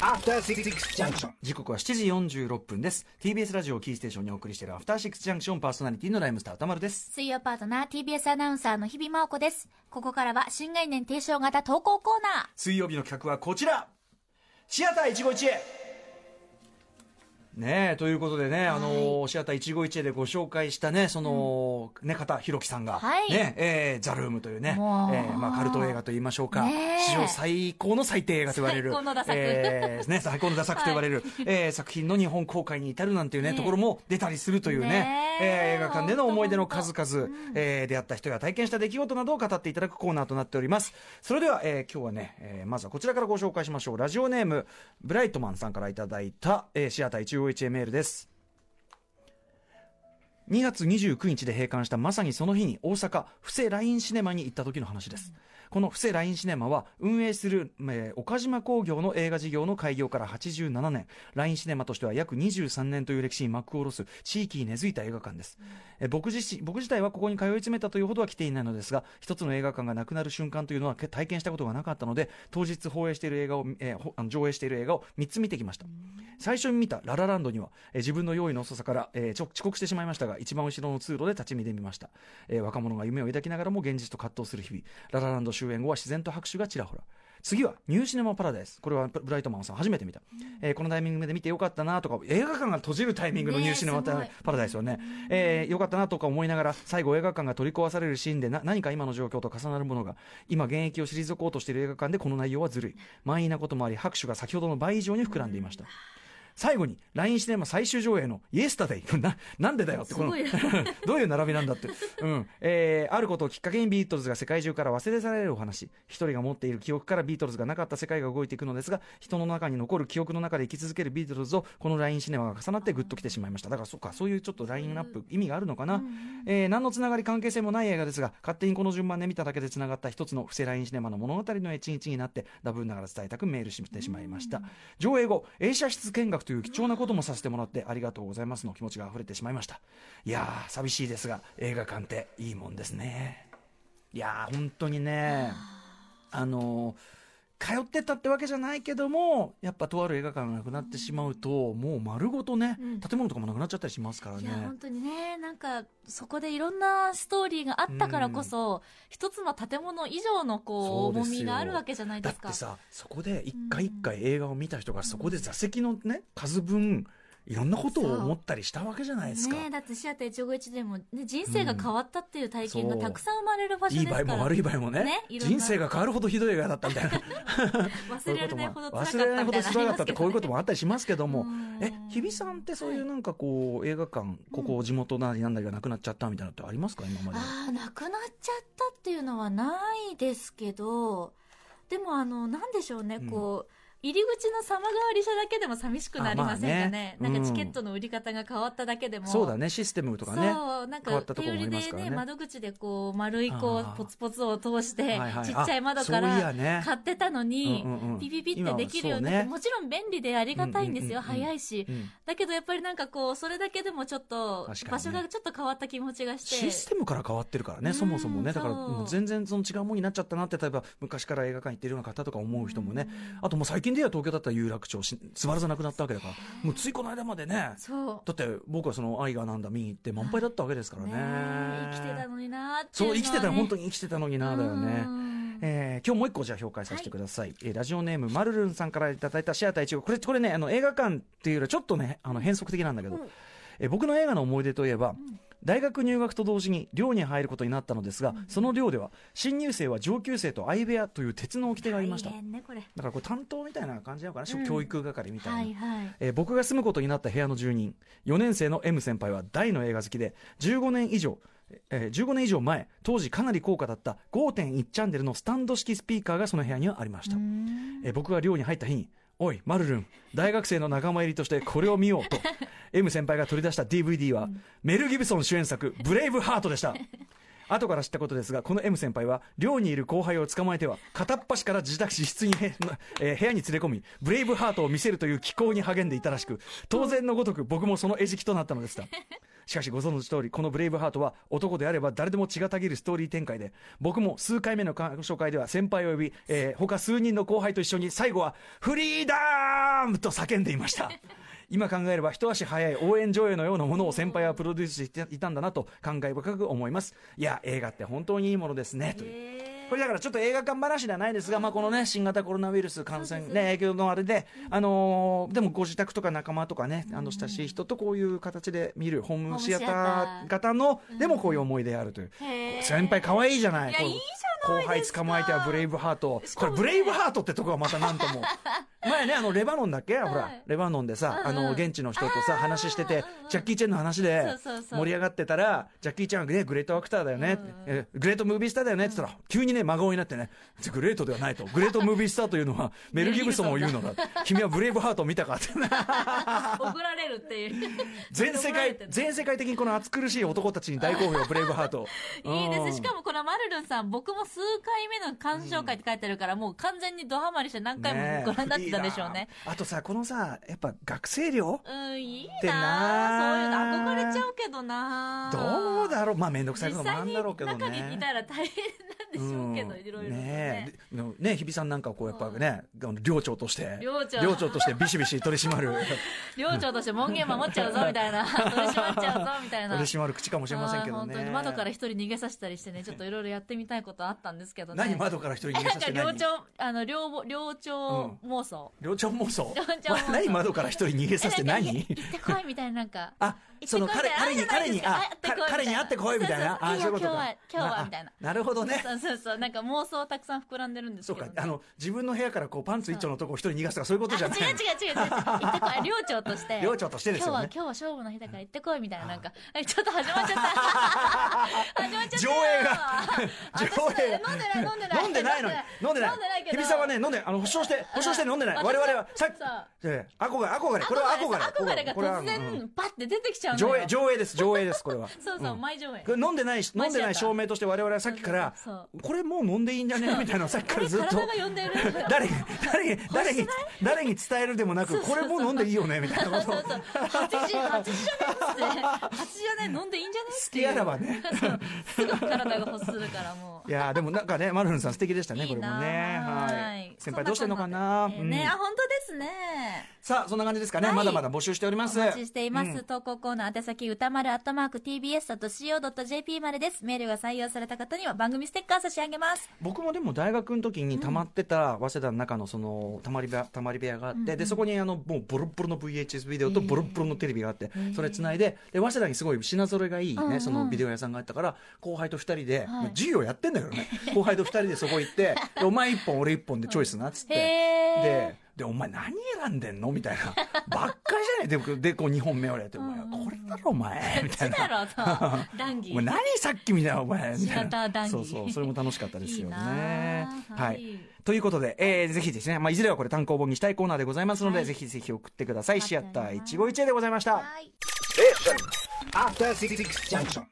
After Six Junction. 時刻は7時46分です TBS ラジオをキーステーションにお送りしているアフターシックスジャンクションパーソナリティのライムスター歌丸です水曜パートナー TBS アナウンサーの日々真央子です。ここからは新概念提唱型投稿コーナー。水曜日の企画はこちらシアター一期一会ねえということでね、あのシアター一期一会でご紹介したねその、ね方ひろきさんが、はい。ねえーザ・ルームというね、えーまあ、カルト映画と言いましょうか、史上最高の最低映画と言われる最高のダ作。えーね、最高のダ作と言われる、えー作品の日本公開に至るなんていうねねところも出たりするというねねえ。えー映画館での思い出の数本々、えー出会った人や体験した出来事などを語っていただくコーナーとなっております。それでは、えー今日はね、えーまずはこちらからご紹介しましょう。ラジオネームブライトマンさんからいただいた、えーシアター151へメールです。2月29日で閉館したまさにその日に大阪布施ラインシネマに行った時の話です、この布施ラインシネマは運営する、えー岡島工業の映画事業の開業から87年。ラインシネマとしては約23年という歴史に幕を下ろす地域に根付いた映画館です、えー僕自身僕自体はここに通い詰めたというほどは来ていないのですが一つの映画館がなくなる瞬間というのは体験したことがなかったので当日放映している映画を、えー上映している映画を3つ見てきました、最初に見たララランドには、えー自分の用意の遅さから、えーちょ遅刻してしまいましたが一番後ろの通路で立ち見でみました、えー若者が夢を抱きながらも現実と葛藤する日々。ララランド終演後は自然と拍手がちらほら。次はニューシネマパラダイス。これはブライトマンさん初めて見た、えーこのタイミングで見てよかったなとか映画館が閉じるタイミングのねニューシネマパラダイスをね、えーよかったなとか思いながら最後映画館が取り壊されるシーンでな何か今の状況と重なるものが今現役を退こうとしている映画館でこの内容はずるい。満員なこともあり拍手が先ほどの倍以上に膨らんでいました最後に LINE シネマ最終上映のイエスタデイ。ななんでだよってこの どういう並びなんだって、うん。えーあることをきっかけにビートルズが世界中から忘れ去られるお話。一人が持っている記憶からビートルズがなかった世界が動いていくのですが人の中に残る記憶の中で生き続けるビートルズをこの LINE シネマが重なってグッときてしまいました。だからそっかそういうちょっとラインナップ意味があるのかな、えー何のつながり関係性もない映画ですが勝手にこの順番で見ただけでつながった一つの布施 LINE シネマの物語の一日になってダブルながら伝えたくメールしてしまいました。上映後映写室見学という貴重なこともさせてもらってありがとうございますの気持ちが溢れてしまいました。いやー寂しいですが映画館っていいもんですね。いやー本当にねあのー通ってたってわけじゃないけどもやっぱとある映画館がなくなってしまうともう丸ごとね、うん。建物とかもなくなっちゃったりしますからね。いや、本当にね、なんか、そこでいろんなストーリーがあったからこそ、一つの建物以上のこう、重みがあるわけじゃないですか。だってさそこで一回一回映画を見た人がそこで座席のね数分いろんなことを思ったりしたわけじゃないですか、ねえだってシアター一期一会でも、ね、人生が変わったっていう体験がたくさん生まれる場所ですから。いい場合も悪い場合もねね人生が変わるほどひどい映画だったみたいな。忘れられないほど辛かった忘れられないほど辛 かったってこういうことももあったりしますけどもうん。え日比さんってそういうなんかこう映画館ここ地元なりなんだりがなくなっちゃったみたいなのってありますか？今まで。ああ、なくなっちゃったっていうのはないですけど、でもあの、なんでしょうね、うん。こう、入り口の様変わりしただけでも寂しくなりませんかね。あまあね。なんかうん。チケットの売り方が変わっただけでも。そうだねシステムとかね。そう、なんか手売りでね、ね窓口でこう、丸いこう、ポツポツを通して、はいはい。ちっちゃい窓からね。買ってたのにうんうんうん、ピピピってできるようになって、ね。もちろん便利でありがたいんですよ、うんうんうんうん。早いし。うんだけどやっぱりなんかこう、それだけでもちょっと場所がちょっと変わった気持ちがして。システムから変わってるからね、うん。そもそもね、だから全然その違うものになっちゃったなって、例えば昔から映画館行ってるような方とか思う人もね、あともう最近で言えば東京だったら有楽町し、座らずなくなったわけだから、もうついこの間までね、そう。だって僕はその愛がなんだ見に行って満杯だったわけですからね。ねえ生きてたのになーってそう、生きてた、本当にに生きてたのにな、だよね。えー今日もう一個じゃあ紹介させてください、えーラジオネームまるるんさんからいただいたシアター一号これこれねあの映画館っていうよりはちょっとねあの変則的なんだけど、えー僕の映画の思い出といえば、大学入学と同時に寮に入ることになったのですが、その寮では新入生は上級生と相部屋という鉄の掟がありました。ねだからこれ担当みたいな感じなのかな、うん。教育係みたいな、はいはい。えー僕が住むことになった部屋の住人4年生の M 先輩は大の映画好きで15年以上、えー15年以上前当時かなり高価だった5.1チャンネルのスタンド式スピーカーがその部屋にはありました、えー僕が寮に入った日に「おいマルルン大学生の仲間入りとしてこれを見よう」と M 先輩が取り出した DVD は、メル・ギブソン主演作「ブレイブ・ハート」でした。後から知ったことですがこの M 先輩は寮にいる後輩を捕まえては片っ端から自宅自室に、えー部屋に連れ込みブレイブハートを見せるという機構に励んでいたらしく当然のごとく僕もその餌食となったのでした。しかしご存知通りこのブレイブハートは男であれば誰でも血がたぎるストーリー展開で僕も数回目の紹介では先輩を呼び、えー他数人の後輩と一緒に最後はフリーダバーンと叫んでいました今考えれば一足早い応援上映のようなものを先輩はプロデュースしていたんだなと感慨深く思います。いや映画って本当にいいものですね。という。これだからちょっと映画館話ではないですが、まあ、このね新型コロナウイルス感染、ね、影響のあれで、あのーでもご自宅とか仲間とかねあの親しい人とこういう形で見るホームシアター型のでもこういう思い出あるという、先輩可愛いじゃない。じゃない後輩捕まえてはブレイブハートこれブレイブハートってとこがまたなんとも 前ねあのレバノンだっけ、ほらはいレバノンでさ、あの現地の人とさ話しててジャッキー・チェンの話で盛り上がってたらジャッキー・チェンはねグレートアクターだよね、グレートムービースターだよねって言ったら、急にね真顔になってねグレートではないとグレートムービースターというのは メル・ギブソンを言うのだ君はブレイブハートを見たかって。怒られるっていう。全世界全世界的にこの暑苦しい男たちに大好評ブレイブハート。いいでうん。すしかもこのマルルンさん僕も数回目の鑑賞会って書いてあるから、もう完全にドハマりして何回もご覧になってたんでしょうね。あとさこのさやっぱ学生寮？うんいいてななそういうの憧れちゃうけどな。どうだろう？まあ面倒くさい実こともあんだろうけど中にいねたら大変なんでしょうけど、いろいろとね。ねね日比さんなんかこうやっぱね、寮長として寮長。としてビシビシ取り締まる。寮長として門限守っちゃうぞみたいな。取り締まっちゃうぞみたいな。取り締まる口かもしれませんけどね。本当に窓から一人逃げさせたりしてねちょっといろいろやってみたいことあったんですけどね。何窓から一人逃げなんかさせて？何？寮長あの寮寮長妄想、寮長妄想？寮長妄想。何窓から一人逃げさせて何？い行ってこいみたいななんか。あその彼彼に彼にあ会ってこいみたいな。彼に会ってこいみたいな。あそういうことか。今日は今日はあみたいな。なるほどね。そうそうそうなんか妄想たくさん膨らんでるんですけど、ね、そうか。あの自分の部屋からこうパンツ一丁のとこを一人逃がすとかそういうことじゃない。あ違う違う違う。行ってこい。寮長として。寮長としてですよね。今日は今日は勝負の日だから行ってこいみたいな。なんかえちょっと始まっちゃった。始まっちゃった。よ上映が。上映。私飲んでない飲んでない。飲んでないのに。飲んでない。飲んでない。けど日比さんはね飲んであの保証して保証して飲んでない。私我々はさっき憧れ憧れ。これは憧れ憧れ。が突然、うん。パッて出てきちゃうの上よ。映上映です。上映ですこれは。そうそう、ん。前上映。飲んでないし飲んでない証明として我々はさっきからこれもう飲んでいいんじゃね？みたいなさっきからずっと。誰に誰に誰に誰に伝えるでもなくこれもう飲んでいいよね？みたいなこと。をそうそう。8時8時じゃねっつって8時じゃね飲んでいいんじゃね好きあらばねすぐ体が欲するからもういやーでもなんかねマルフンさん素敵でしたねこれもいいなねははい先輩どうしてんのかなえーね、うんあ本当ですねさあそんな感じですかねはいまだまだ募集しておりますお待ちしています、うん投稿コーナー宛先歌丸アットマーク TBS.CO.JP までです。メールが採用された方には番組ステッカー差し上げます。僕もでも大学の時に溜まってた早稲田の中のそのたまり部屋たまり部屋があって、でそこにあのもうボロッボロの VHS ビデオとボロッボロのテレビがあって、それつないでで早稲田にすごい品揃えがいいね、うんうんそのビデオ屋さんがあったから後輩と2人で、はい。まあ授業やってんだけどね。後輩と2人でそこ行って でお前1本俺1本でチョイスなっつって、ででお前何選んでんの？みたいな。ばっかりじゃない？ででこう2本目俺やって、お前これだろお前。みたいな。だろうと談義。お前何さっきみたいなお前。みたいな。談義。そうそうそれも楽しかったですよね。いいははい。い。ということで、えーぜひですね、まあ、いずれはこれ単行本にしたいコーナーでございますので、はい。ぜひぜひ送ってください。シアター一期一会でございました。はい。After Six Junction.